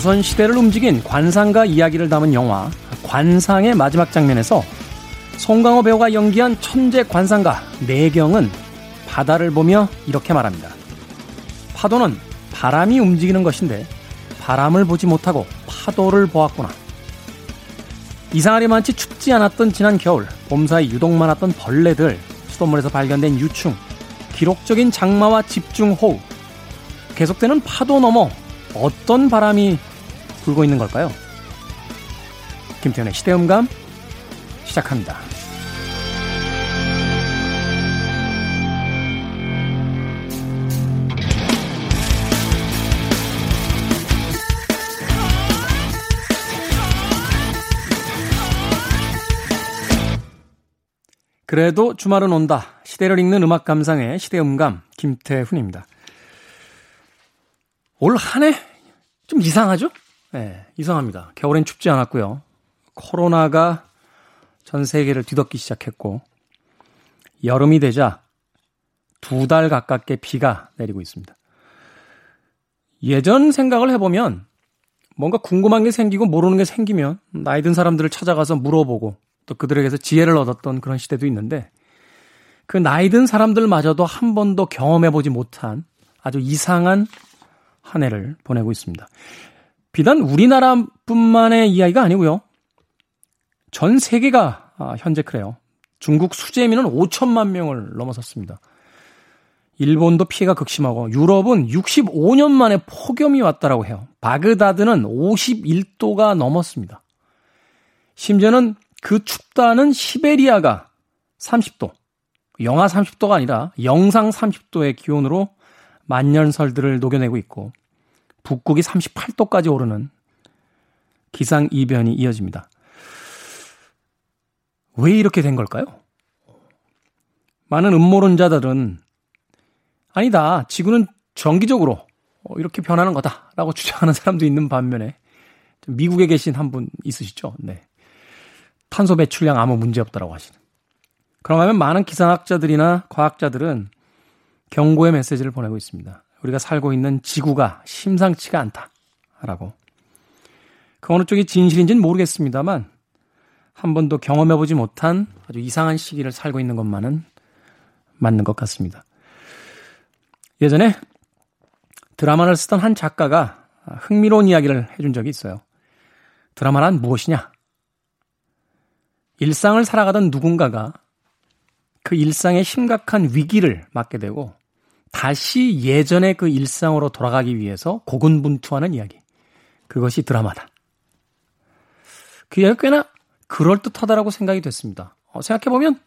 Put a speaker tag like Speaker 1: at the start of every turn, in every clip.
Speaker 1: 조선시대를 움직인 관상가 이야기를 담은 영화 관상의 마지막 장면에서 송강호 배우가 연기한 천재 관상가 내경은 바다를 보며 이렇게 말합니다. 파도는 바람이 움직이는 것인데 바람을 보지 못하고 파도를 보았구나. 이상하리 많지 춥지 않았던 지난 겨울, 봄 사이 유독 많았던 벌레들, 수돗물에서 발견된 유충, 기록적인 장마와 집중호우, 계속되는 파도 넘어 어떤 바람이 불고 있는 걸까요? 김태현의 시대음감 시작합니다. 그래도 주말은 온다. 시대를 읽는 음악 감상의 시대음감 김태훈입니다. 올 한 해 좀 이상하죠? 네, 이상합니다. 겨울엔 춥지 않았고요. 코로나가 전 세계를 뒤덮기 시작했고 여름이 되자 두 달 가깝게 비가 내리고 있습니다. 예전 생각을 해보면 뭔가 궁금한 게 생기고 모르는 게 생기면 나이 든 사람들을 찾아가서 물어보고 또 그들에게서 지혜를 얻었던 그런 시대도 있는데 그 나이 든 사람들마저도 한 번도 경험해보지 못한 아주 이상한 한 해를 보내고 있습니다. 비단 우리나라뿐만의 이야기가 아니고요. 전 세계가 아, 현재 그래요. 중국 수재민은 5천만 명을 넘어섰습니다. 일본도 피해가 극심하고 유럽은 65년 만에 폭염이 왔다라고 해요. 바그다드는 51도가 넘었습니다. 심지어는 그 춥다는 시베리아가 30도, 영하 30도가 아니라 영상 30도의 기온으로 만년설들을 녹여내고 있고 북극이 38도까지 오르는 기상 이변이 이어집니다. 왜 이렇게 된 걸까요? 많은 음모론자들은 아니다. 지구는 정기적으로 이렇게 변하는 거다라고 주장하는 사람도 있는 반면에 미국에 계신 한 분 있으시죠? 네. 탄소 배출량 아무 문제 없다라고 하시는. 그러면 많은 기상학자들이나 과학자들은 경고의 메시지를 보내고 있습니다. 우리가 살고 있는 지구가 심상치가 않다라고. 그 어느 쪽이 진실인지는 모르겠습니다만 한 번도 경험해보지 못한 아주 이상한 시기를 살고 있는 것만은 맞는 것 같습니다. 예전에 드라마를 쓰던 한 작가가 흥미로운 이야기를 해준 적이 있어요. 드라마란 무엇이냐? 일상을 살아가던 누군가가 그 일상의 심각한 위기를 맞게 되고 다시 예전의 그 일상으로 돌아가기 위해서 고군분투하는 이야기. 그것이 드라마다. 그 이야기 꽤나 그럴듯하다라고 생각이 됐습니다. 어, 생각해보면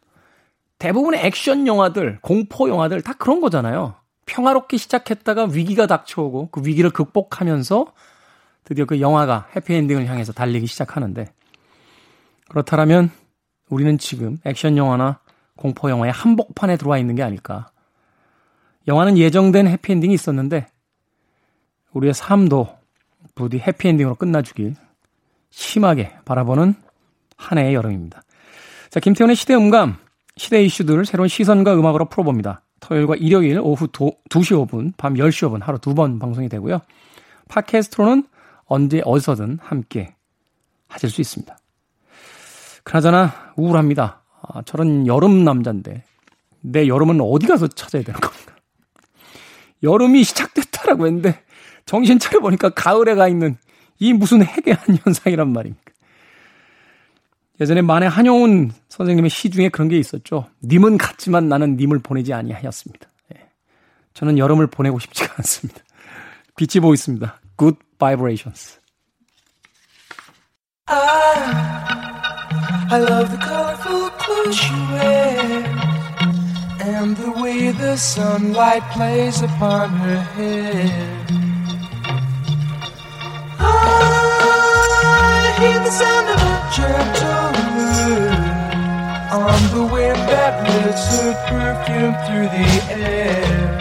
Speaker 1: 대부분의 액션 영화들, 공포 영화들 다 그런 거잖아요. 평화롭게 시작했다가 위기가 닥쳐오고 그 위기를 극복하면서 드디어 그 영화가 해피엔딩을 향해서 달리기 시작하는데 그렇다면 우리는 지금 액션 영화나 공포 영화의 한복판에 들어와 있는 게 아닐까. 영화는 예정된 해피엔딩이 있었는데 우리의 삶도 부디 해피엔딩으로 끝나주길 심하게 바라보는 한 해의 여름입니다. 자, 김태훈의 시대 음감, 시대 이슈들을 새로운 시선과 음악으로 풀어봅니다. 토요일과 일요일 오후 도, 2시 5분, 밤 10시 5분 하루 두 번 방송이 되고요. 팟캐스트로는 언제 어디서든 함께 하실 수 있습니다. 그나저나 우울합니다. 아, 저런 여름 남자인데 내 여름은 어디 가서 찾아야 되는 겁니까? 여름이 시작됐다라고 했는데 정신 차려보니까 가을에 가 있는 이 무슨 해괴한 현상이란 말입니까? 예전에 만해 한용운 선생님의 시 중에 그런 게 있었죠. 님은 갔지만 나는 님을 보내지 아니하였습니다. 예. 저는 여름을 보내고 싶지가 않습니다. 빛이 보고 있습니다. Good vibrations. I love and the way the sunlight plays upon her hair. I hear the sound of a gentle wind on the wind that lifts her perfume through the air.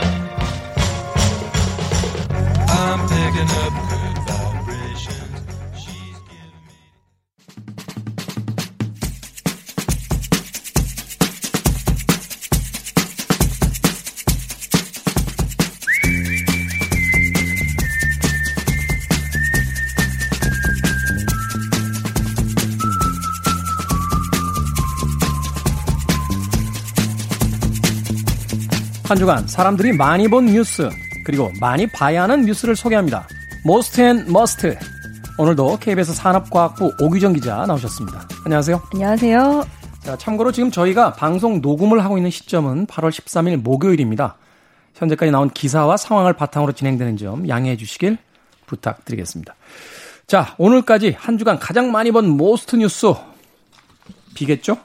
Speaker 1: 한 주간 사람들이 많이 본 뉴스 그리고 많이 봐야 하는 뉴스를 소개합니다. Most and Must. 오늘도 KBS 산업과학부 오규정 기자 나오셨습니다. 안녕하세요.
Speaker 2: 안녕하세요.
Speaker 1: 자, 참고로 지금 저희가 방송 녹음을 하고 있는 시점은 8월 13일 목요일입니다. 현재까지 나온 기사와 상황을 바탕으로 진행되는 점 양해해 주시길 부탁드리겠습니다. 자, 오늘까지 한 주간 가장 많이 본 most 뉴스 비겠죠?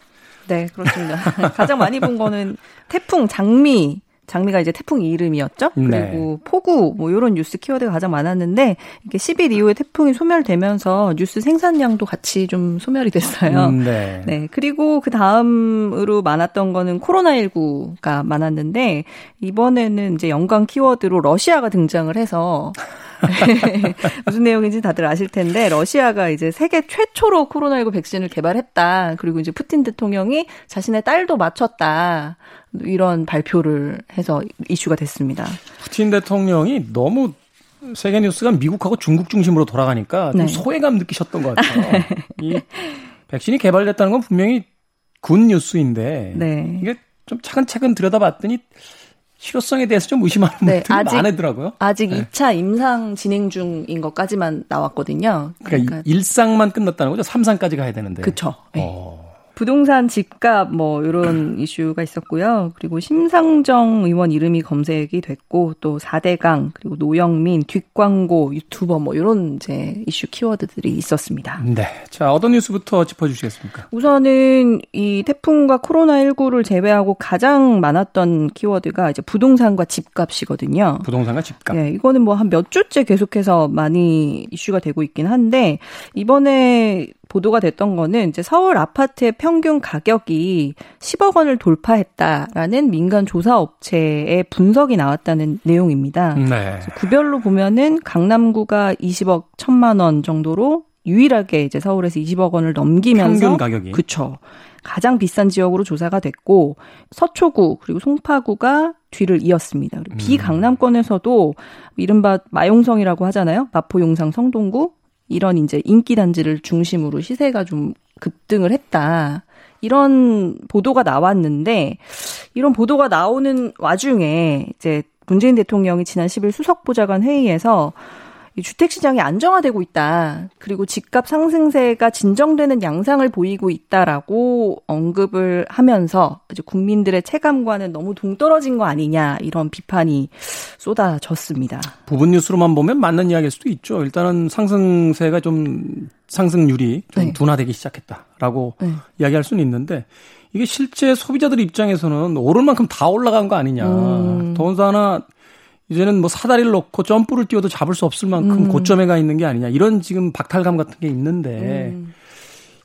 Speaker 2: 네, 그렇습니다. 가장 많이 본 거는 태풍 장미 장미가 이제 태풍 이름이었죠. 네. 그리고 폭우 뭐 이런 뉴스 키워드가 가장 많았는데 이게 10일 이후에 태풍이 소멸되면서 뉴스 생산량도 같이 좀 소멸이 됐어요. 음, 네. 네. 그리고 그 다음으로 많았던 거는 코로나19가 많았는데 이번에는 이제 연관 키워드로 러시아가 등장을 해서 무슨 내용인지 다들 아실 텐데 러시아가 이제 세계 최초로 코로나19 백신을 개발했다. 그리고 이제 푸틴 대통령이 자신의 딸도 맞췄다. 이런 발표를 해서 이슈가 됐습니다.
Speaker 1: 푸틴 대통령이 너무 세계 뉴스가 미국하고 중국 중심으로 돌아가니까 좀 네. 소외감 느끼셨던 것 같아요. 이 백신이 개발됐다는 건 분명히 군 뉴스인데 네. 이게 좀 차근차근 들여다봤더니 실효성에 대해서 좀 의심하는 네, 분들이 아직, 많으더라고요.
Speaker 2: 아직 네. 2차 임상 진행 중인 것까지만 나왔거든요.
Speaker 1: 그러니까, 그러니까 일상만 끝났다는 거죠. 3상까지 가야 되는데.
Speaker 2: 그렇죠. 네. 어. 부동산 집값 뭐 이런 이슈가 있었고요. 그리고 심상정 의원 이름이 검색이 됐고 또 4대강 그리고 노영민 뒷광고 유튜버 뭐 이런 이제 이슈 키워드들이 있었습니다.
Speaker 1: 네. 자, 어떤 뉴스부터 짚어 주시겠습니까?
Speaker 2: 우선은 이 태풍과 코로나 19를 제외하고 가장 많았던 키워드가 이제 부동산과 집값이거든요.
Speaker 1: 부동산과 집값.
Speaker 2: 네, 이거는 뭐 한 몇 주째 계속해서 많이 이슈가 되고 있긴 한데 이번에 보도가 됐던 거는 이제 서울 아파트의 평균 가격이 10억 원을 돌파했다라는 민간 조사 업체의 분석이 나왔다는 내용입니다. 네. 구별로 보면은 강남구가 20억 1천만 원 정도로 유일하게 이제 서울에서 20억 원을 넘기면서
Speaker 1: 평균 가격이
Speaker 2: 그렇죠. 가장 비싼 지역으로 조사가 됐고 서초구 그리고 송파구가 뒤를 이었습니다. 그리고 음. 비강남권에서도 이른바 마용성이라고 하잖아요. 마포 용상 성동구 이런 이제 인기 단지를 중심으로 시세가 좀 급등을 했다. 이런 보도가 나왔는데 이런 보도가 나오는 와중에 이제 문재인 대통령이 지난 10일 수석보좌관 회의에서 이 주택 시장이 안정화되고 있다. 그리고 집값 상승세가 진정되는 양상을 보이고 있다라고 언급을 하면서 이제 국민들의 체감과는 너무 동떨어진 거 아니냐 이런 비판이 쏟아졌습니다.
Speaker 1: 부분 뉴스로만 보면 맞는 이야기일 수도 있죠. 일단은 상승세가 좀 상승률이 좀 네. 둔화되기 시작했다라고 네. 이야기할 수는 있는데 이게 실제 소비자들 입장에서는 오를 만큼 다 올라간 거 아니냐. 음. 더군다나 이제는 뭐 사다리를 놓고 점프를 뛰어도 잡을 수 없을 만큼 음. 고점에 가 있는 게 아니냐 이런 지금 박탈감 같은 게 있는데 음.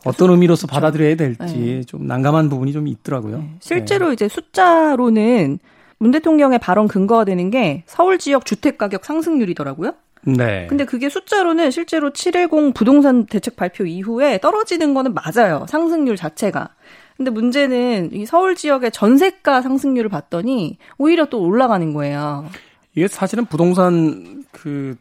Speaker 1: 어떤 의미로서 그렇죠. 받아들여야 될지 네. 좀 난감한 부분이 좀 있더라고요. 네.
Speaker 2: 실제로 네. 이제 숫자로는 문 대통령의 발언 근거가 되는 게 서울 지역 주택 가격 상승률이더라고요. 네. 근데 그게 숫자로는 실제로 710 부동산 대책 발표 이후에 떨어지는 거는 맞아요. 상승률 자체가. 근데 문제는 이 서울 지역의 전세가 상승률을 봤더니 오히려 또 올라가는 거예요.
Speaker 1: 이게 사실은 부동산 그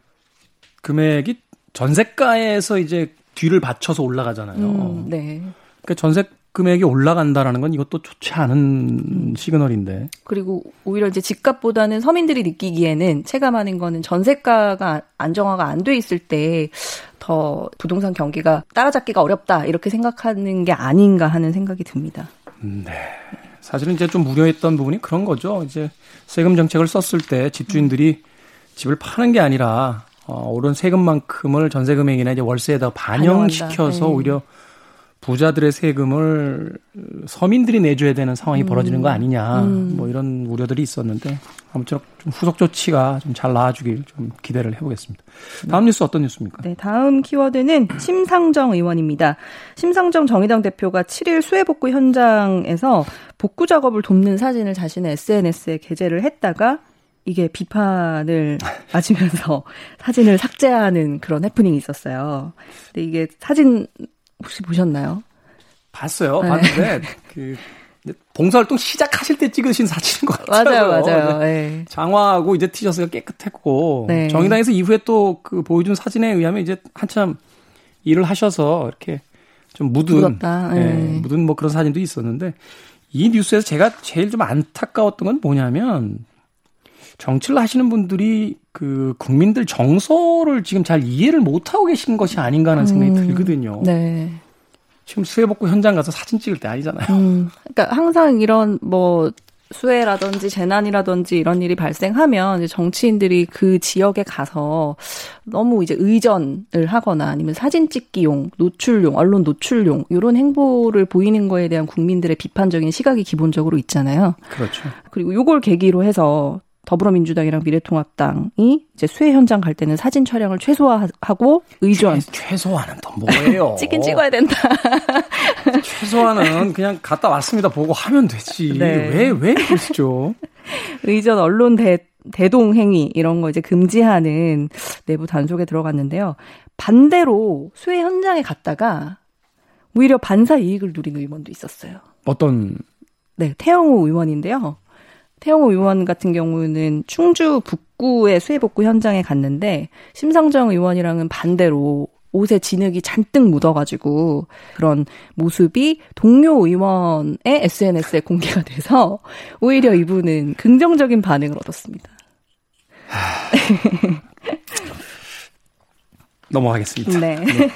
Speaker 1: 금액이 전세가에서 이제 뒤를 받쳐서 올라가잖아요. 음, 네. 그러니까 전세 금액이 올라간다라는 건 이것도 좋지 않은 음. 시그널인데.
Speaker 2: 그리고 오히려 이제 집값보다는 서민들이 느끼기에는 체감하는 거는 전세가가 안정화가 안 돼 있을 때 더 부동산 경기가 따라잡기가 어렵다 이렇게 생각하는 게 아닌가 하는 생각이 듭니다.
Speaker 1: 네. 사실은 이제 좀 우려했던 부분이 그런 거죠. 이제 세금 정책을 썼을 때 집주인들이 집을 파는 게 아니라 어, 오른 세금만큼을 전세 금액이나 이제 월세에다 반영시켜서 네. 오히려 부자들의 세금을 서민들이 내줘야 되는 상황이 음. 벌어지는 거 아니냐 음. 뭐 이런 우려들이 있었는데 아무쪼 좀 후속 조치가 좀 잘 나와주길 좀 기대를 해보겠습니다. 다음 뉴스 어떤 뉴스입니까?
Speaker 2: 네, 다음 키워드는 심상정 의원입니다. 심상정 정의당 대표가 7일 수해 복구 현장에서 복구 작업을 돕는 사진을 자신의 SNS에 게재를 했다가 이게 비판을 맞으면서 사진을 삭제하는 그런 해프닝이 있었어요. 근데 이게 사진 혹시 보셨나요?
Speaker 1: 봤어요. 네. 봤는데 그 봉사활동 시작하실 때 찍으신 사진인 것 같아요.
Speaker 2: 맞아요, 맞아요. 네.
Speaker 1: 장화하고 이제 티셔츠가 깨끗했고 네. 정의당에서 이후에 또 그 보여준 사진에 의하면 이제 한참 일을 하셔서 이렇게 좀 묻은 네. 묻은 뭐 그런 사진도 있었는데 이 뉴스에서 제가 제일 좀 안타까웠던 건 뭐냐면 정치를 하시는 분들이 그 국민들 정서를 지금 잘 이해를 못하고 계신 것이 아닌가 하는 생각이 음, 들거든요. 네. 지금 수해복구 현장 가서 사진 찍을 때 아니잖아요. 음,
Speaker 2: 그러니까 항상 이런 뭐 수해라든지 재난이라든지 이런 일이 발생하면 정치인들이 그 지역에 가서 너무 이제 의전을 하거나 아니면 사진 찍기용, 노출용, 언론 노출용 이런 행보를 보이는 거에 대한 국민들의 비판적인 시각이 기본적으로 있잖아요.
Speaker 1: 그렇죠.
Speaker 2: 그리고 요걸 계기로 해서 더불어민주당이랑 미래통합당이 이제 수해 현장 갈 때는 사진 촬영을 최소화하고 의전
Speaker 1: 최, 소화는또 뭐예요?
Speaker 2: 찍긴 찍어야 된다.
Speaker 1: 최소화는 그냥 갔다 왔습니다 보고 하면 되지. 네. 왜왜 그러시죠?
Speaker 2: 의전 언론 대 대동 행위 이런 거 이제 금지하는 내부 단속에 들어갔는데요. 반대로 수해 현장에 갔다가 오히려 반사 이익을 누린 의원도 있었어요.
Speaker 1: 어떤
Speaker 2: 네, 태영호 의원인데요. 태영호 의원 같은 경우는 충주 북구의 수해복구 현장에 갔는데 심상정 의원이랑은 반대로 옷에 진흙이 잔뜩 묻어가지고 그런 모습이 동료 의원의 SNS에 공개가 돼서 오히려 이분은 긍정적인 반응을 얻었습니다.
Speaker 1: 넘어가겠습니다.
Speaker 2: 네.
Speaker 1: 네.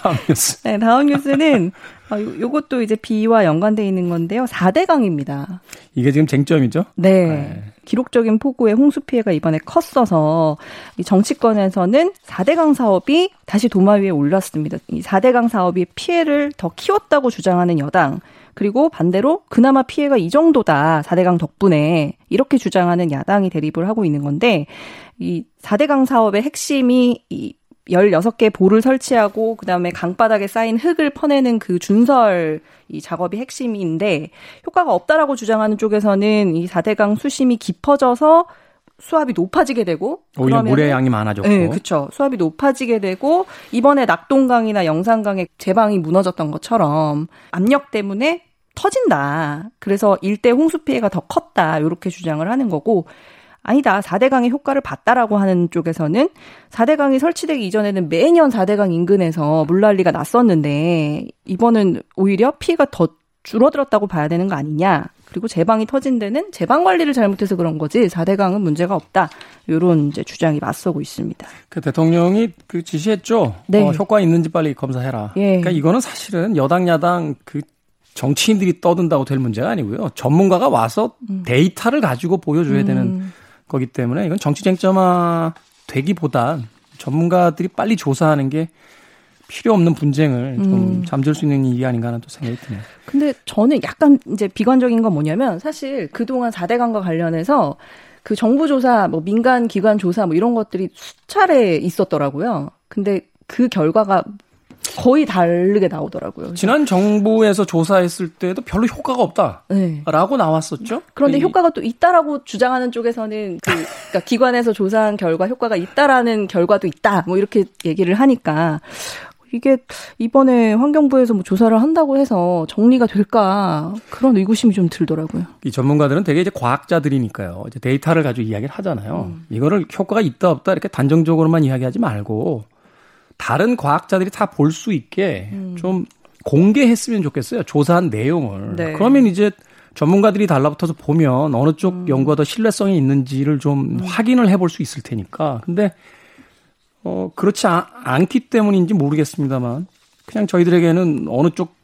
Speaker 1: 다음 뉴스.
Speaker 2: 네, 다음 뉴스는 어, 요것도 이제 비와 연관돼 있는 건데요. 4대 강입니다.
Speaker 1: 이게 지금 쟁점이죠?
Speaker 2: 네. 네. 기록적인 폭우의 홍수 피해가 이번에 컸어서 이 정치권에서는 4대 강 사업이 다시 도마 위에 올랐습니다. 이 4대 강 사업이 피해를 더 키웠다고 주장하는 여당 그리고 반대로 그나마 피해가 이 정도다. 4대강 덕분에 이렇게 주장하는 야당이 대립을 하고 있는 건데 이 4대강 사업의 핵심이 이 16개 볼을 설치하고 그다음에 강바닥에 쌓인 흙을 퍼내는 그 준설 이 작업이 핵심인데 효과가 없다라고 주장하는 쪽에서는 이 4대강 수심이 깊어져서 수압이 높아지게 되고
Speaker 1: 오히려 물의 양이 많아졌고
Speaker 2: 네, 그렇죠. 수압이 높아지게 되고 이번에 낙동강이나 영산강의 제방이 무너졌던 것처럼 압력 때문에 터진다. 그래서 일대 홍수 피해가 더 컸다. 이렇게 주장을 하는 거고 아니다. 4대 강의 효과를 봤다라고 하는 쪽에서는 4대 강이 설치되기 이전에는 매년 4대 강 인근에서 물난리가 났었는데 이번은 오히려 피해가 더 줄어들었다고 봐야 되는 거 아니냐. 그리고 제방이 터진 데는 제방 관리를 잘못해서 그런 거지 4대 강은 문제가 없다. 요런 이제 주장이 맞서고 있습니다.
Speaker 1: 그 대통령이 그 지시했죠. 네. 어, 효과 있는지 빨리 검사해라. 예. 그러니까 이거는 사실은 여당 야당 그 정치인들이 떠든다고 될 문제가 아니고요. 전문가가 와서 음. 데이터를 가지고 보여줘야 음. 되는 거기 때문에 이건 정치 쟁점화 되기보다 전문가들이 빨리 조사하는 게 필요 없는 분쟁을 좀 음. 잠들 수 있는 일이 아닌가 하는 또 생각이 드네요.
Speaker 2: 근데 저는 약간 이제 비관적인 건 뭐냐면 사실 그동안 4대강과 관련해서 그 정부 조사, 뭐 민간 기관 조사 뭐 이런 것들이 수차례 있었더라고요. 근데 그 결과가 거의 다르게 나오더라고요.
Speaker 1: 지난 정부에서 조사했을 때도 별로 효과가 없다라고 네. 나왔었죠.
Speaker 2: 그런데 이... 효과가 또 있다라고 주장하는 쪽에서는 그 그러니까 기관에서 조사한 결과 효과가 있다라는 결과도 있다. 뭐 이렇게 얘기를 하니까 이게 이번에 환경부에서 뭐 조사를 한다고 해서 정리가 될까 그런 의구심이 좀 들더라고요.
Speaker 1: 이 전문가들은 되게 이제 과학자들이니까요. 이제 데이터를 가지고 이야기를 하잖아요. 음. 이거를 효과가 있다 없다 이렇게 단정적으로만 이야기하지 말고 다른 과학자들이 다 볼 수 있게 음. 좀 공개했으면 좋겠어요. 조사한 내용을. 네. 그러면 이제 전문가들이 달라붙어서 보면 어느 쪽 음. 연구가 더 신뢰성이 있는지를 좀 음. 확인을 해볼 수 있을 테니까. 근데 어 그렇지 아, 않기 때문인지 모르겠습니다만 그냥 저희들에게는 어느 쪽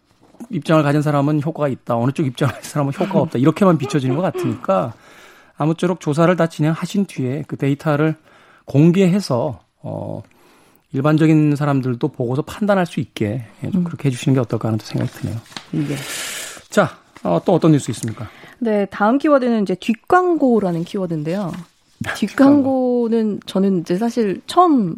Speaker 1: 입장을 가진 사람은 효과가 있다. 어느 쪽 입장을 가진 사람은 효과가 없다. 이렇게만 비춰지는 것 같으니까 아무쪼록 조사를 다 진행하신 뒤에 그 데이터를 공개해서 어 일반적인 사람들도 보고서 판단할 수 있게 좀 음. 그렇게 해주시는 게 어떨까 하는 생각이 드네요. 네. 자, 어, 또 어떤 뉴스 있습니까?
Speaker 2: 네, 다음 키워드는 이제 뒷광고라는 키워드인데요. 뒷광고는 저는 이제 사실 처음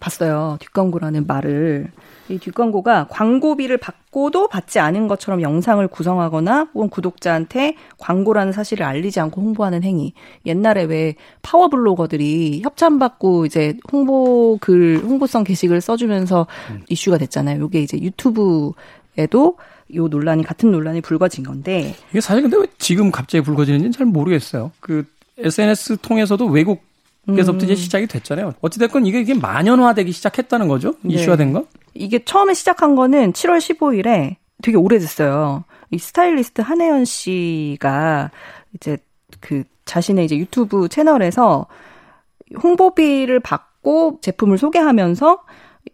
Speaker 2: 봤어요. 뒷광고라는 말을. 이 뒷광고가 광고비를 받고도 받지 않은 것처럼 영상을 구성하거나 혹은 구독자한테 광고라는 사실을 알리지 않고 홍보하는 행위. 옛날에 왜 파워 블로거들이 협찬받고 이제 홍보 글, 홍보성 게시글 써주면서 음. 이슈가 됐잖아요. 요게 이제 유튜브에도 요 논란이 같은 논란이 불거진 건데
Speaker 1: 이게 사실 근데 왜 지금 갑자기 불거지는지는 잘 모르겠어요. 그 SNS 통해서도 외국 에서부터 음. 이제 시작이 됐잖아요. 어찌됐건 이게, 이게 만연화되기 시작했다는 거죠? 네. 이슈화 된 거?
Speaker 2: 이게 처음에 시작한 거는 7월 15일에 되게 오래됐어요. 이 스타일리스트 한혜연 씨가 이제 그 자신의 이제 유튜브 채널에서 홍보비를 받고 제품을 소개하면서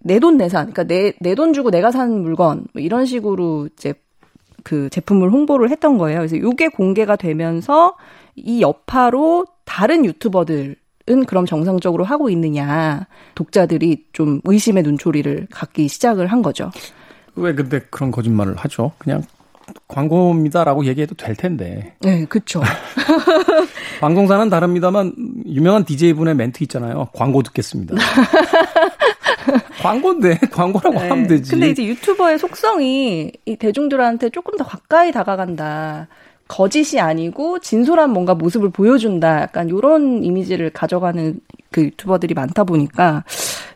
Speaker 2: 내돈 내산, 그러니까 내 내 돈 주고 내가 산 물건 뭐 이런 식으로 이제 그 제품을 홍보를 했던 거예요. 그래서 이게 공개가 되면서 이 여파로 다른 유튜버들 은 그럼 정상적으로 하고 있느냐 독자들이 좀 의심의 눈초리를 갖기 시작을 한 거죠.
Speaker 1: 왜 근데 그런 거짓말을 하죠? 그냥 광고입니다라고 얘기해도 될 텐데.
Speaker 2: 네, 그렇죠.
Speaker 1: 방송사는 다릅니다만 유명한 DJ분의 멘트 있잖아요. 광고 듣겠습니다. 광고인데 광고라고 네. 하면 되지.
Speaker 2: 근데 이제 유튜버의 속성이 이 대중들한테 조금 더 가까이 다가간다. 거짓이 아니고 진솔한 뭔가 모습을 보여준다. 약간 요런 이미지를 가져가는 그 유튜버들이 많다 보니까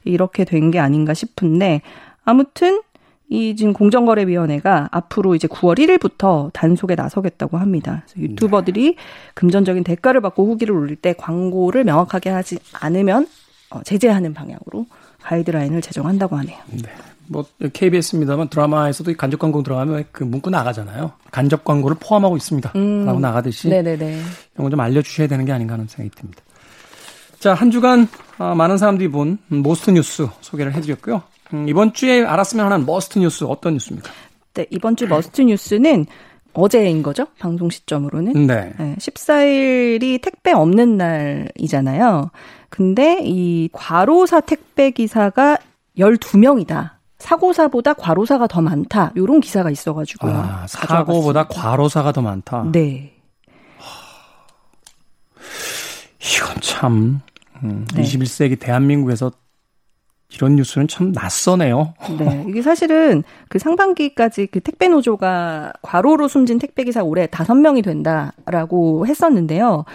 Speaker 2: 이렇게 된 게 아닌가 싶은데 아무튼 이 지금 공정거래위원회가 앞으로 이제 9월 1일부터 단속에 나서겠다고 합니다. 그래서 유튜버들이 금전적인 대가를 받고 후기를 올릴 때 광고를 명확하게 하지 않으면 어, 제재하는 방향으로 가이드라인을 제정한다고 하네요. 네.
Speaker 1: 뭐 KBS입니다만 드라마에서도 간접 광고 들어가면 그 문구 나가잖아요. 간접 광고를 포함하고 있습니다. 음. 라고 나가듯이 네네네. 이런 좀 알려주셔야 되는 게 아닌가 하는 생각이 듭니다. 자, 한 주간 어, 많은 사람들이 본 most 뉴스 소개를 해드렸고요. 음, 이번 주에 알았으면 하는 must 뉴스 어떤 뉴스입니까?
Speaker 2: 네, 이번 주 must 뉴스는 어제인 거죠? 방송 시점으로는. 네. 네. 14일이 택배 없는 날이잖아요. 근데 이 과로사 택배 기사가 12명이다. 사고사보다 과로사가 더 많다. 요런 기사가 있어가지고요. 아,
Speaker 1: 사고보다 과로사가 더 많다.
Speaker 2: 네.
Speaker 1: 이건 참 음, 네. 21세기 대한민국에서 이런 뉴스는 참 낯서네요.
Speaker 2: 네. 이게 사실은 그 상반기까지 그 택배 노조가 과로로 숨진 택배 기사 올해 다섯 명이 된다라고 했었는데요.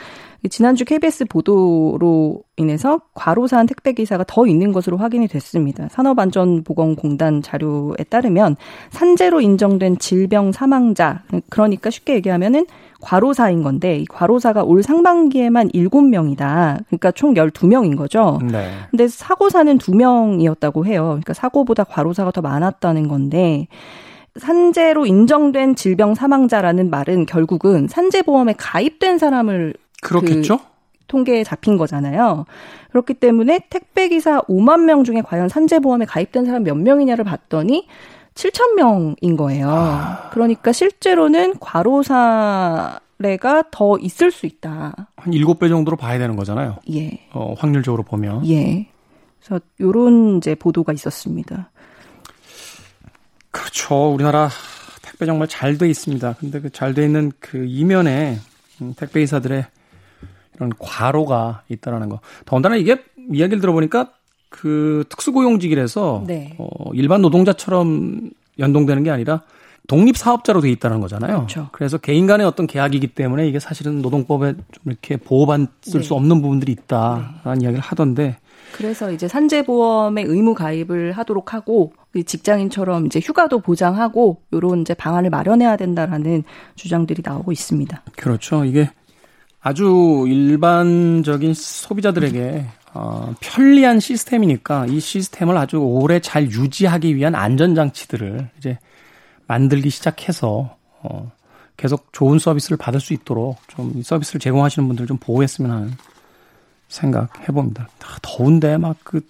Speaker 2: 지난주 KBS 보도로 인해서 과로사한 택배 기사가 더 있는 것으로 확인이 됐습니다. 산업안전보건공단 자료에 따르면 산재로 인정된 질병 사망자 그러니까 쉽게 얘기하면은 과로사인 건데 이 과로사가 올 상반기에만 7명이다. 그러니까 총 12명인 거죠. 네. 근데 사고사는 2명이었다고 해요. 그러니까 사고보다 과로사가 더 많았다는 건데 산재로 인정된 질병 사망자라는 말은 결국은 산재보험에 가입된 사람을
Speaker 1: 그렇겠죠? 그
Speaker 2: 통계에 잡힌 거잖아요. 그렇기 때문에 택배 기사 5만 명 중에 과연 산재보험에 가입된 사람 몇 명이냐를 봤더니 7천 명인 거예요. 아... 그러니까 실제로는 과로사례가 더 있을 수 있다.
Speaker 1: 한 7배 정도로 봐야 되는 거잖아요.
Speaker 2: 예.
Speaker 1: 어, 확률적으로 보면.
Speaker 2: 예. 그래서 요런 이제 보도가 있었습니다.
Speaker 1: 그렇죠. 우리나라 택배 정말 잘 돼 있습니다. 근데 그 잘 돼 있는 그 이면에 음, 택배 기사들의 이런 과로가 있다라는 거. 더군다나 이게 이야기를 들어보니까 그 특수고용직이라서 네. 어, 일반 노동자처럼 연동되는 게 아니라 독립 사업자로 돼 있다는 거잖아요. 그렇죠. 그래서 개인 간의 어떤 계약이기 때문에 이게 사실은 노동법에 좀 이렇게 보호받을 네. 수 없는 부분들이 있다라는 네. 이야기를 하던데.
Speaker 2: 그래서 이제 산재보험에 의무 가입을 하도록 하고 직장인처럼 이제 휴가도 보장하고 요런 이제 방안을 마련해야 된다라는 주장들이 나오고 있습니다.
Speaker 1: 그렇죠. 이게 아주 일반적인 소비자들에게 어, 편리한 시스템이니까 이 시스템을 아주 오래 잘 유지하기 위한 안전장치들을 이제 만들기 시작해서 어, 계속 좋은 서비스를 받을 수 있도록 좀 서비스를 제공하시는 분들 좀 보호했으면 하는 생각 해봅니다. 아, 더운데 막 그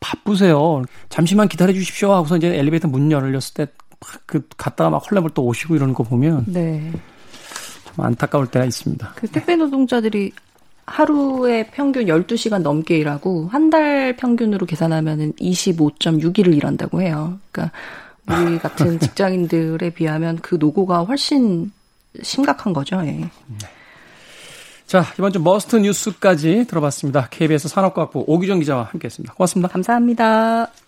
Speaker 1: 바쁘세요. 잠시만 기다려 주십시오 하고서 이제 엘리베이터 문 열렸을 때막그 갔다가 막 헐레벌 또 오시고 이러는 거 보면 네. 안타까울 때가 있습니다.
Speaker 2: 그 택배 노동자들이 하루에 평균 12시간 넘게 일하고 한 달 평균으로 계산하면은 25.6일을 일한다고 해요. 그러니까 우리 같은 직장인들에 비하면 그 노고가 훨씬 심각한 거죠. 예. 네.
Speaker 1: 자, 이번 주 must 뉴스까지 들어봤습니다. KBS 산업과학부 오기정 기자와 함께했습니다. 고맙습니다.
Speaker 2: 감사합니다.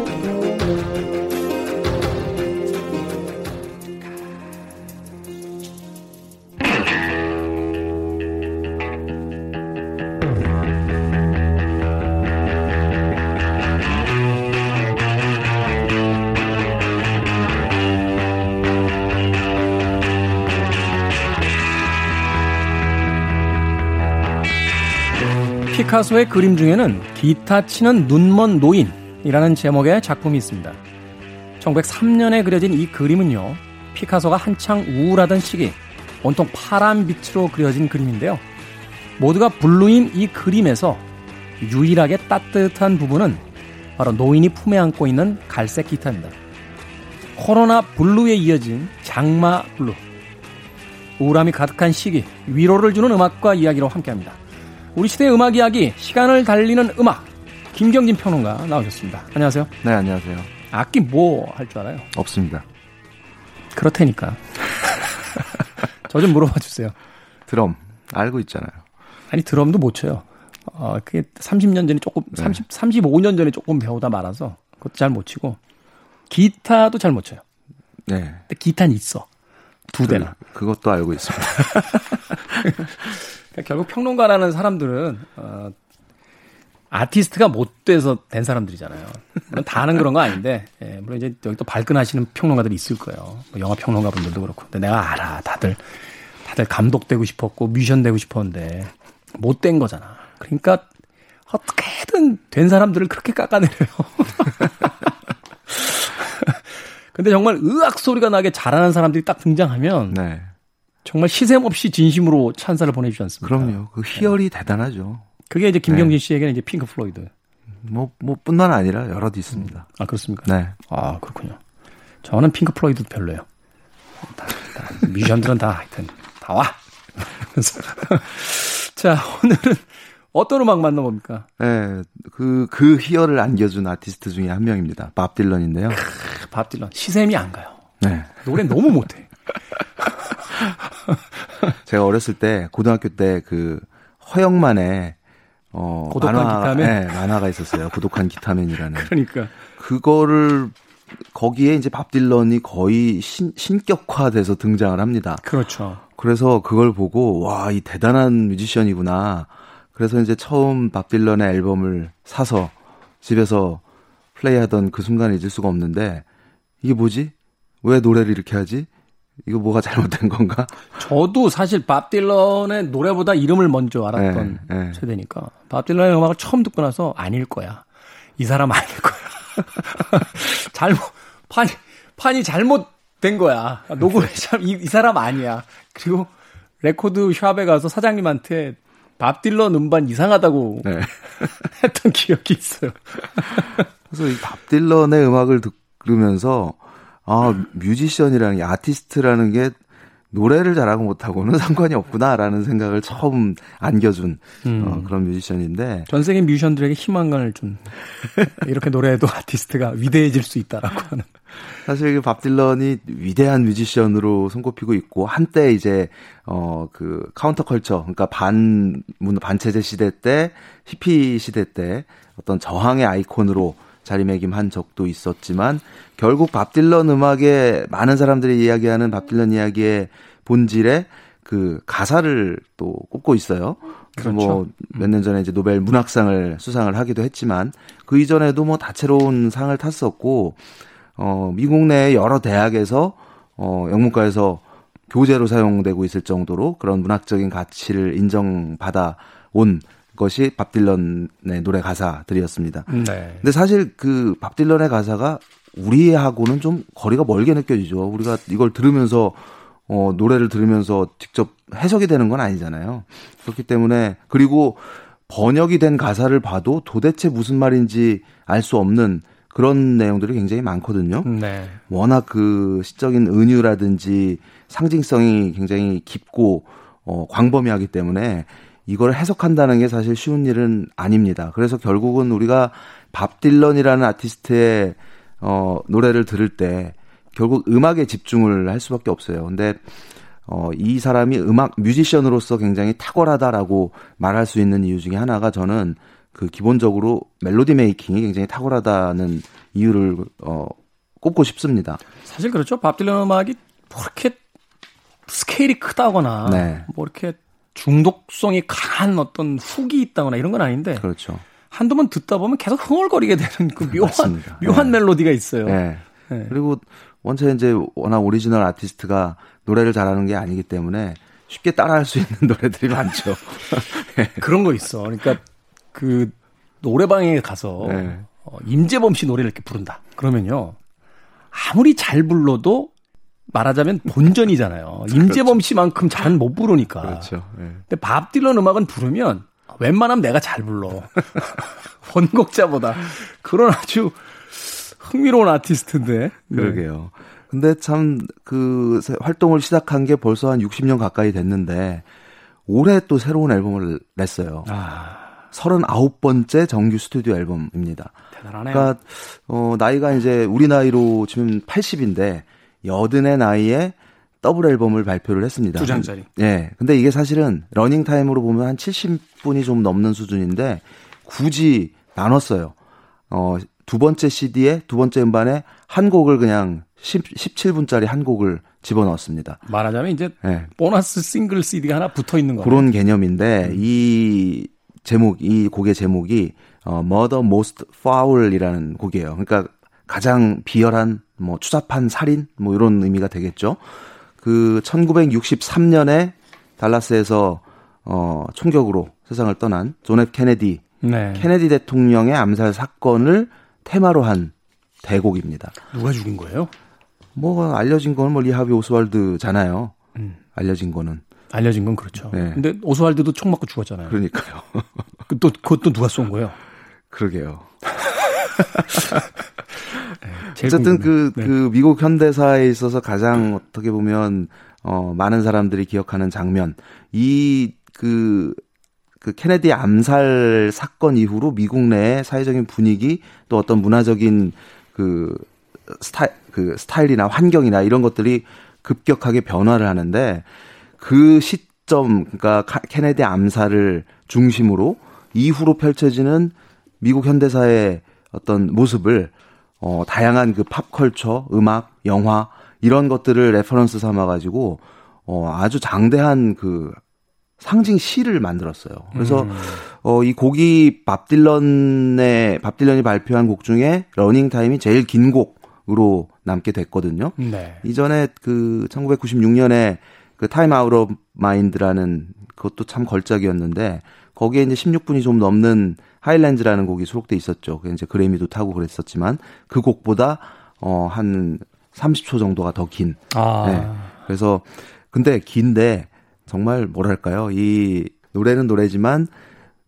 Speaker 1: 피카소의 그림 중에는 기타 치는 눈먼 노인이라는 제목의 작품이 있습니다. 1903년에 그려진 이 그림은요, 피카소가 한창 우울하던 시기, 온통 파란 빛으로 그려진 그림인데요. 모두가 blue인 이 그림에서 유일하게 따뜻한 부분은 바로 노인이 품에 안고 있는 갈색 기타입니다. 코로나 블루에 이어진 장마 블루. 우울함이 가득한 시기, 위로를 주는 음악과 이야기로 함께합니다. 우리 시대의 음악 이야기, 시간을 달리는 음악. 김경진 평론가 나오셨습니다. 안녕하세요.
Speaker 3: 네, 안녕하세요.
Speaker 1: 악기 뭐 할 줄 알아요?
Speaker 3: 없습니다.
Speaker 1: 그렇다니까. 저 좀 물어봐 주세요.
Speaker 3: 드럼 알고 있잖아요.
Speaker 1: 아니 드럼도 못 쳐요. 어, 그게 30년 전에 조금 네. 30 35년 전에 조금 배우다 말아서 그것도 잘 못 치고 기타도 잘 못 쳐요. 네. 근데 기타는 있어. 두 대나.
Speaker 3: 그, 그것도 알고 있습니다.
Speaker 1: 그러니까 결국 평론가라는 사람들은 어, 아티스트가 못 돼서 된 사람들이잖아요. 물론 다 아는 그런 거 아닌데, 예, 물론 이제 여기 또 발끈하시는 평론가들이 있을 거예요. 뭐 영화 평론가 분들도 그렇고. 근데 내가 알아. 다들, 다들 감독 되고 싶었고, 뮤지션 되고 싶었는데, 못 된 거잖아. 그러니까, 어떻게든 된 사람들을 그렇게 깎아내려요. 근데 정말 으악 소리가 나게 잘하는 사람들이 딱 등장하면, 네. 정말 시샘 없이 진심으로 찬사를 보내주지 않습니까?
Speaker 3: 그럼요. 그 희열이 네. 대단하죠.
Speaker 1: 그게 이제 김경진 네. 씨에게는 이제 핑크 플로이드.
Speaker 3: 뭐, 뭐, 뿐만 아니라 여럿 있습니다.
Speaker 1: 아, 그렇습니까?
Speaker 3: 네.
Speaker 1: 아, 그렇군요. 저는 핑크 플로이드도 별로예요. 다, 다, 뮤지션들은 다 하여튼, 다 와! 자, 오늘은 어떤 음악 만나봅니까?
Speaker 3: 네, 그, 그 희열을 안겨준 아티스트 중에 한 명입니다. 밥 딜런인데요.
Speaker 1: 크, 밥 딜런. 시샘이 안 가요. 네. 노래 너무 못해.
Speaker 3: 제가 어렸을 때, 고등학교 때 그, 허영만의
Speaker 1: 어, 고독한 만화, 기타맨?
Speaker 3: 네, 만화가 있었어요. 고독한 기타맨이라는.
Speaker 1: 그러니까.
Speaker 3: 그거를 거기에 이제 밥 딜런이 거의 신, 신격화돼서 등장을 합니다.
Speaker 1: 그렇죠.
Speaker 3: 그래서 그걸 보고 와, 이 대단한 뮤지션이구나. 그래서 이제 처음 밥 딜런의 앨범을 사서 집에서 플레이하던 그 순간을 잊을 수가 없는데 이게 뭐지? 왜 노래를 이렇게 하지? 이거 뭐가 잘못된 건가?
Speaker 1: 저도 사실 밥 딜런의 노래보다 이름을 먼저 알았던 네, 네. 세대니까 밥 딜런의 음악을 처음 듣고 나서 아닐 거야. 이 사람 아닐 거야. 잘못 판이 판이 잘못된 거야. 녹음이 참 이, 이 사람 아니야. 그리고 레코드 shop에 가서 사장님한테 밥 딜런 음반 이상하다고 네. 했던 기억이 있어요.
Speaker 3: 그래서 이 밥 딜런의 음악을 들으면서 아, 뮤지션이라는 게 아티스트라는 게 노래를 잘하고 못하고는 상관이 없구나라는 생각을 처음 안겨준 음. 어, 그런 뮤지션인데
Speaker 1: 전 세계 뮤지션들에게 희망을 준 이렇게 노래해도 아티스트가 위대해질 수 있다라고 하는
Speaker 3: 사실 그 밥 딜런이 위대한 뮤지션으로 손꼽히고 있고 한때 이제 어 그 counter culture 그러니까 반문 반체제 시대 때 히피 시대 때 어떤 저항의 아이콘으로 자리매김한 적도 있었지만 결국 밥 딜런 음악에 많은 사람들이 이야기하는 밥 딜런 이야기의 본질에 그 가사를 또 꼽고 있어요. 뭐 그렇죠. 뭐 몇 년 전에 이제 노벨 문학상을 수상을 하기도 했지만 그 이전에도 뭐 다채로운 상을 탔었고 어 미국 내 여러 대학에서 어 영문과에서 교재로 사용되고 있을 정도로 그런 문학적인 가치를 인정받아 온 것이 밥 딜런의 노래 가사들이었습니다. 네. 근데 사실 그 밥 딜런의 가사가 우리하고는 좀 거리가 멀게 느껴지죠. 우리가 이걸 들으면서 어 노래를 들으면서 직접 해석이 되는 건 아니잖아요. 그렇기 때문에 그리고 번역이 된 가사를 봐도 도대체 무슨 말인지 알 수 없는 그런 내용들이 굉장히 많거든요. 네. 워낙 그 시적인 은유라든지 상징성이 굉장히 깊고 어 광범위하기 때문에 이걸 해석한다는 게 사실 쉬운 일은 아닙니다. 그래서 결국은 우리가 밥 딜런이라는 아티스트의 어 노래를 들을 때 결국 음악에 집중을 할 수밖에 없어요. 근데 어, 이 사람이 음악 뮤지션으로서 굉장히 탁월하다라고 말할 수 있는 이유 중에 하나가 저는 그 기본적으로 멜로디 메이킹이 굉장히 탁월하다는 이유를 어, 꼽고 싶습니다.
Speaker 1: 사실 그렇죠. 밥 딜런 음악이 뭐 이렇게 스케일이 크다거나 네. 뭐 이렇게 중독성이 강한 어떤 훅이 있다거나 이런 건 아닌데.
Speaker 3: 그렇죠.
Speaker 1: 한두 번 듣다 보면 계속 흥얼거리게 되는 그 묘한, 묘한 네. 멜로디가 있어요. 네.
Speaker 3: 네. 그리고 원체 이제 워낙 오리지널 아티스트가 노래를 잘하는 게 아니기 때문에 쉽게 따라할 수 있는 노래들이 많죠.
Speaker 1: 그런 거 있어. 그러니까 그 노래방에 가서 네. 어, 임재범 씨 노래를 이렇게 부른다. 그러면요. 아무리 잘 불러도 말하자면 본전이잖아요. 그렇죠. 임재범 씨만큼 잘 못 부르니까.
Speaker 3: 그렇죠. 네.
Speaker 1: 근데 밥 딜런 음악은 부르면 웬만하면 내가 잘 불러. 원곡자보다. 그런 아주 흥미로운 아티스트인데.
Speaker 3: 네. 그러게요. 근데 참 그 활동을 시작한 게 벌써 한 60년 가까이 됐는데 올해 또 새로운 앨범을 냈어요. 아. 39번째 정규 스튜디오 앨범입니다.
Speaker 1: 대단하네요.
Speaker 3: 그러니까 어 나이가 이제 우리 나이로 지금 80인데 여든의 나이에 더블 앨범을 발표를 했습니다.
Speaker 1: 두 장짜리.
Speaker 3: 예. 근데 이게 사실은 러닝 타임으로 보면 한 70분이 좀 넘는 수준인데 굳이 나눴어요. 어, 두 번째 CD에 두 번째 음반에 한 곡을 그냥 10, 17분짜리 한 곡을 집어넣었습니다.
Speaker 1: 말하자면 이제 네. 보너스 싱글 CD가 하나 붙어 있는 거예요.
Speaker 3: 그런 개념인데 음. 이 제목 이 곡의 제목이 어 Murder Most Foul이라는 곡이에요. 그러니까 가장 비열한 뭐 추잡한 살인 뭐 이런 의미가 되겠죠. 그 1963년에 달라스에서 어 총격으로 세상을 떠난 존 F 케네디 네. 케네디 대통령의 암살 사건을 테마로 한 대곡입니다.
Speaker 1: 누가 죽인 거예요?
Speaker 3: 뭐 알려진 거는 뭐 리 하비 오스왈드잖아요. 음. 알려진 거는
Speaker 1: 알려진 건 그렇죠. 네. 근데 오스왈드도 총 맞고 죽었잖아요.
Speaker 3: 그러니까요.
Speaker 1: 그 또 그것도 누가 쏜 거예요?
Speaker 3: 그러게요. 네, 어쨌든 그, 네. 그 미국 현대사에 있어서 가장 어떻게 보면 어 많은 사람들이 기억하는 장면 이 그 그 케네디 암살 사건 이후로 미국 내의 사회적인 분위기 또 어떤 문화적인 그 스타일 그 스타일이나 환경이나 이런 것들이 급격하게 변화를 하는데 그 시점 그러니까 케네디 암살을 중심으로 이후로 펼쳐지는 미국 현대사의 어떤 모습을 어 다양한 그 팝컬처, 음악, 영화 이런 것들을 reference 삼아 가지고 어 아주 장대한 그 상징 시를 만들었어요. 그래서 음. 어 이 곡이 밥 딜런의 밥 딜런이 발표한 곡 중에 러닝 타임이 제일 긴 곡으로 남게 됐거든요. 네. 이전에 그 1996년에 그 Time Out of Mind라는 그것도 참 걸작이었는데 거기에 이제 16분이 좀 넘는 Highland라는 곡이 수록돼 있었죠. 그 이제 그래미도 타고 그랬었지만 그 곡보다 어한 30초 정도가 더 긴. 아. 네. 그래서 근데 긴데 정말 뭐랄까요? 이 노래는 노래지만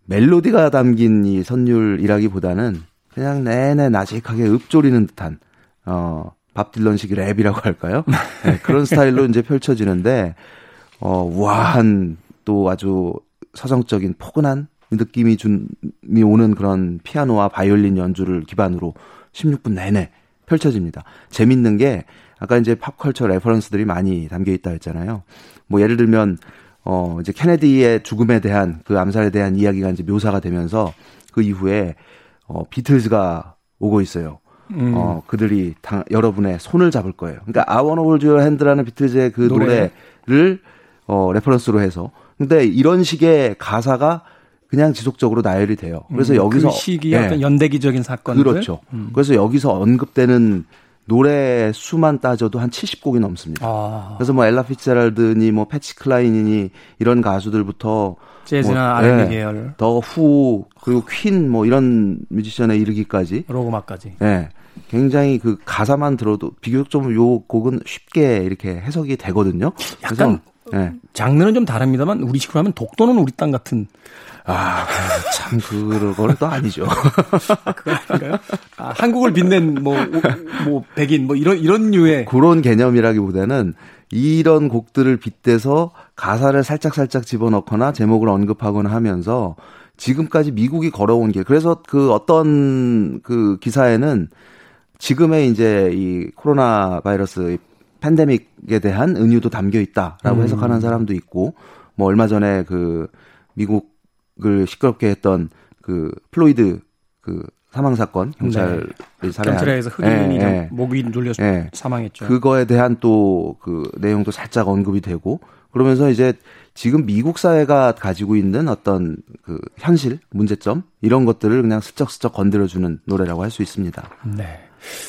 Speaker 3: 멜로디가 담긴 이 선율이라기보다는 그냥 내내 나직하게 읊조리는 듯한 어, 밥 딜런식 랩이라고 할까요? 네, 그런 스타일로 이제 펼쳐지는데, 어, 우아한 또 아주 서정적인 포근한 느낌이 준이 오는 그런 피아노와 바이올린 연주를 기반으로 16분 내내 펼쳐집니다. 재밌는 게 아까 이제 pop culture reference들이 많이 담겨 있다 했잖아요. 뭐 예를 들면 어 이제 케네디의 죽음에 대한 그 암살에 대한 이야기가 이제 묘사가 되면서 그 이후에 어 비틀즈가 오고 있어요. 음. 어, 그들이 당, 여러분의 손을 잡을 거예요. 그러니까 I wanna hold your hand라는 비틀즈의 그 노래. 를 어, reference로 해서. 근데 이런 식의 가사가 그냥 지속적으로 나열이 돼요. 그래서 음, 여기서 그
Speaker 1: 시기 예. 어떤 연대기적인 사건들
Speaker 3: 그렇죠. 음. 그래서 여기서 언급되는 노래 수만 따져도 한 70곡이 넘습니다. 아. 그래서 뭐 엘라 피츠제랄드니 뭐 팻시 클라인이니 이런 가수들부터
Speaker 1: 재즈나 뭐, R&B 네, 계열,
Speaker 3: 더후 그리고 퀸 뭐 이런 뮤지션에 이르기까지
Speaker 1: 록 음악까지.
Speaker 3: 네. 굉장히 그 가사만 들어도 비교적 요 곡은 쉽게 이렇게 해석이 되거든요.
Speaker 1: 약간 그래서, 네. 장르는 좀 다릅니다만 우리 식으로 하면 독도는 우리 땅 같은
Speaker 3: 아, 참, 그거는 또 아니죠.
Speaker 1: 아, 그거 아닌가요? 아, 한국을 빛낸 뭐, 뭐, 백인, 뭐, 이런, 이런 류의.
Speaker 3: 그런 개념이라기보다는 이런 곡들을 빗대서 가사를 살짝살짝 집어넣거나 제목을 언급하거나 하면서 지금까지 미국이 걸어온 길. 그래서 그 어떤 그 기사에는 지금의 이제 이 코로나 바이러스 팬데믹에 대한 은유도 담겨 있다라고 음. 해석하는 사람도 있고 뭐 얼마 전에 그 미국 을 시끄럽게 했던 그 플로이드 그 사망 사건 경찰 네. 살해한
Speaker 1: 경찰에서 흑인이 네, 목이 눌려서 네. 사망했죠.
Speaker 3: 그거에 대한 또 그 내용도 살짝 언급이 되고 그러면서 이제 지금 미국 사회가 가지고 있는 어떤 그 현실, 문제점 이런 것들을 그냥 슬쩍슬쩍 건드려주는 노래라고 할 수 있습니다.
Speaker 1: 네.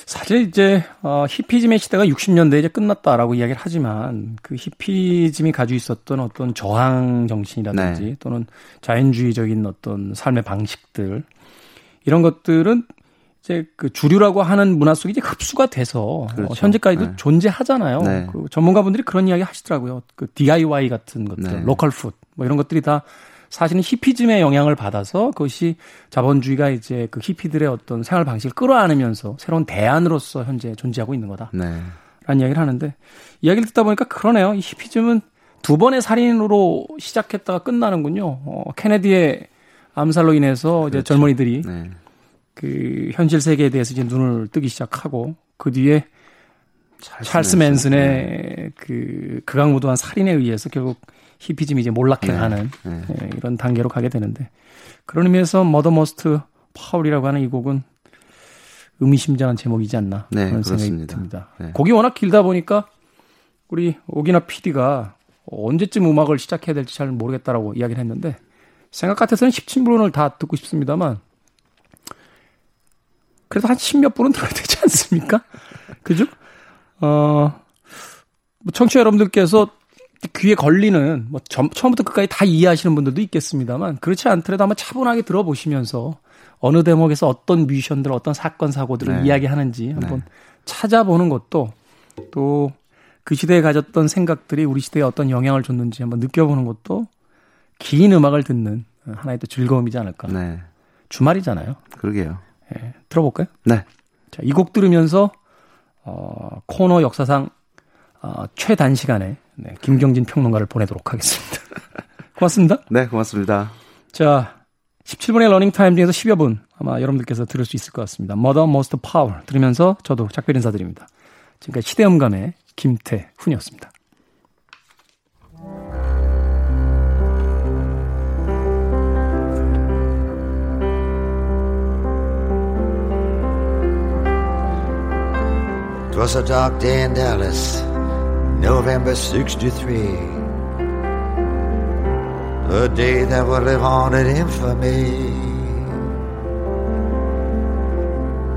Speaker 1: 사실 이제 어 히피즘의 시대가 60년대에 이제 끝났다라고 이야기를 하지만 그 히피즘이 가지고 있었던 어떤 저항 정신이라든지 네. 또는 자연주의적인 어떤 삶의 방식들 이런 것들은 이제 그 주류라고 하는 문화 속에 이제 흡수가 돼서 그렇죠. 어, 현재까지도 네. 존재하잖아요. 네. 그 전문가분들이 그런 이야기 하시더라고요. 그 DIY 같은 것들, 네. local food 뭐 이런 것들이 다 사실은 히피즘의 영향을 받아서 그것이 자본주의가 이제 그 히피들의 어떤 생활 방식을 끌어안으면서 새로운 대안으로서 현재 존재하고 있는 거다. 네. 라는 이야기를 하는데 이야기를 듣다 보니까 그러네요. 이 히피즘은 두 번의 살인으로 시작했다가 끝나는군요. 어, 케네디의 암살로 인해서 그렇죠. 이제 젊은이들이 네. 그 현실 세계에 대해서 이제 눈을 뜨기 시작하고 그 뒤에 찰스 맨슨의 네. 그 극악무도한 살인에 의해서 결국 히피즘이 이제 몰락해가는 네. 네. 네. 이런 단계로 가게 되는데 그런 의미에서 Murder Most Foul이라고 하는 이 곡은 의미심장한 제목이지 않나 네, 그런 생각이 그렇습니다. 듭니다. 네. 곡이 워낙 길다 보니까 우리 오기나 PD가 언제쯤 음악을 시작해야 될지 잘 모르겠다라고 이야기를 했는데 생각 같아서는 17분을 다 듣고 싶습니다만 그래도 한 10몇 분은 들어야 되지 않습니까? 그죠? 어, 뭐 청취자 여러분들께서 귀에 걸리는 뭐 처음부터 끝까지 다 이해하시는 분들도 있겠습니다만 그렇지 않더라도 한번 차분하게 들어보시면서 어느 대목에서 어떤 뮤지션들 어떤 사건 사고들을 네. 이야기하는지 한번 네. 찾아보는 것도 또 그 시대에 가졌던 생각들이 우리 시대에 어떤 영향을 줬는지 한번 느껴보는 것도 긴 음악을 듣는 하나의 또 즐거움이지 않을까. 네. 주말이잖아요.
Speaker 3: 그러게요.
Speaker 1: 예, 들어볼까요?
Speaker 3: 네.
Speaker 1: 자, 이 곡 들으면서 어, 코너 역사상 어, 최단 시간에 네, 김경진 평론가를 보내도록 하겠습니다. 고맙습니다.
Speaker 3: 네, 고맙습니다.
Speaker 1: 자, 17분의 러닝타임 중에서 10여 분 아마 여러분들께서 들을 수 있을 것 같습니다. Mother Most Power 들으면서 저도 작별 인사드립니다. 지금까지 시대음감의 김태훈이었습니다. was a dark day in Dallas, November 63. A day that will live on in infamy.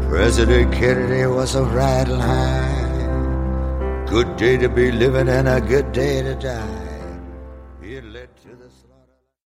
Speaker 1: President Kennedy was a riding high. Good day to be living and a good day to die.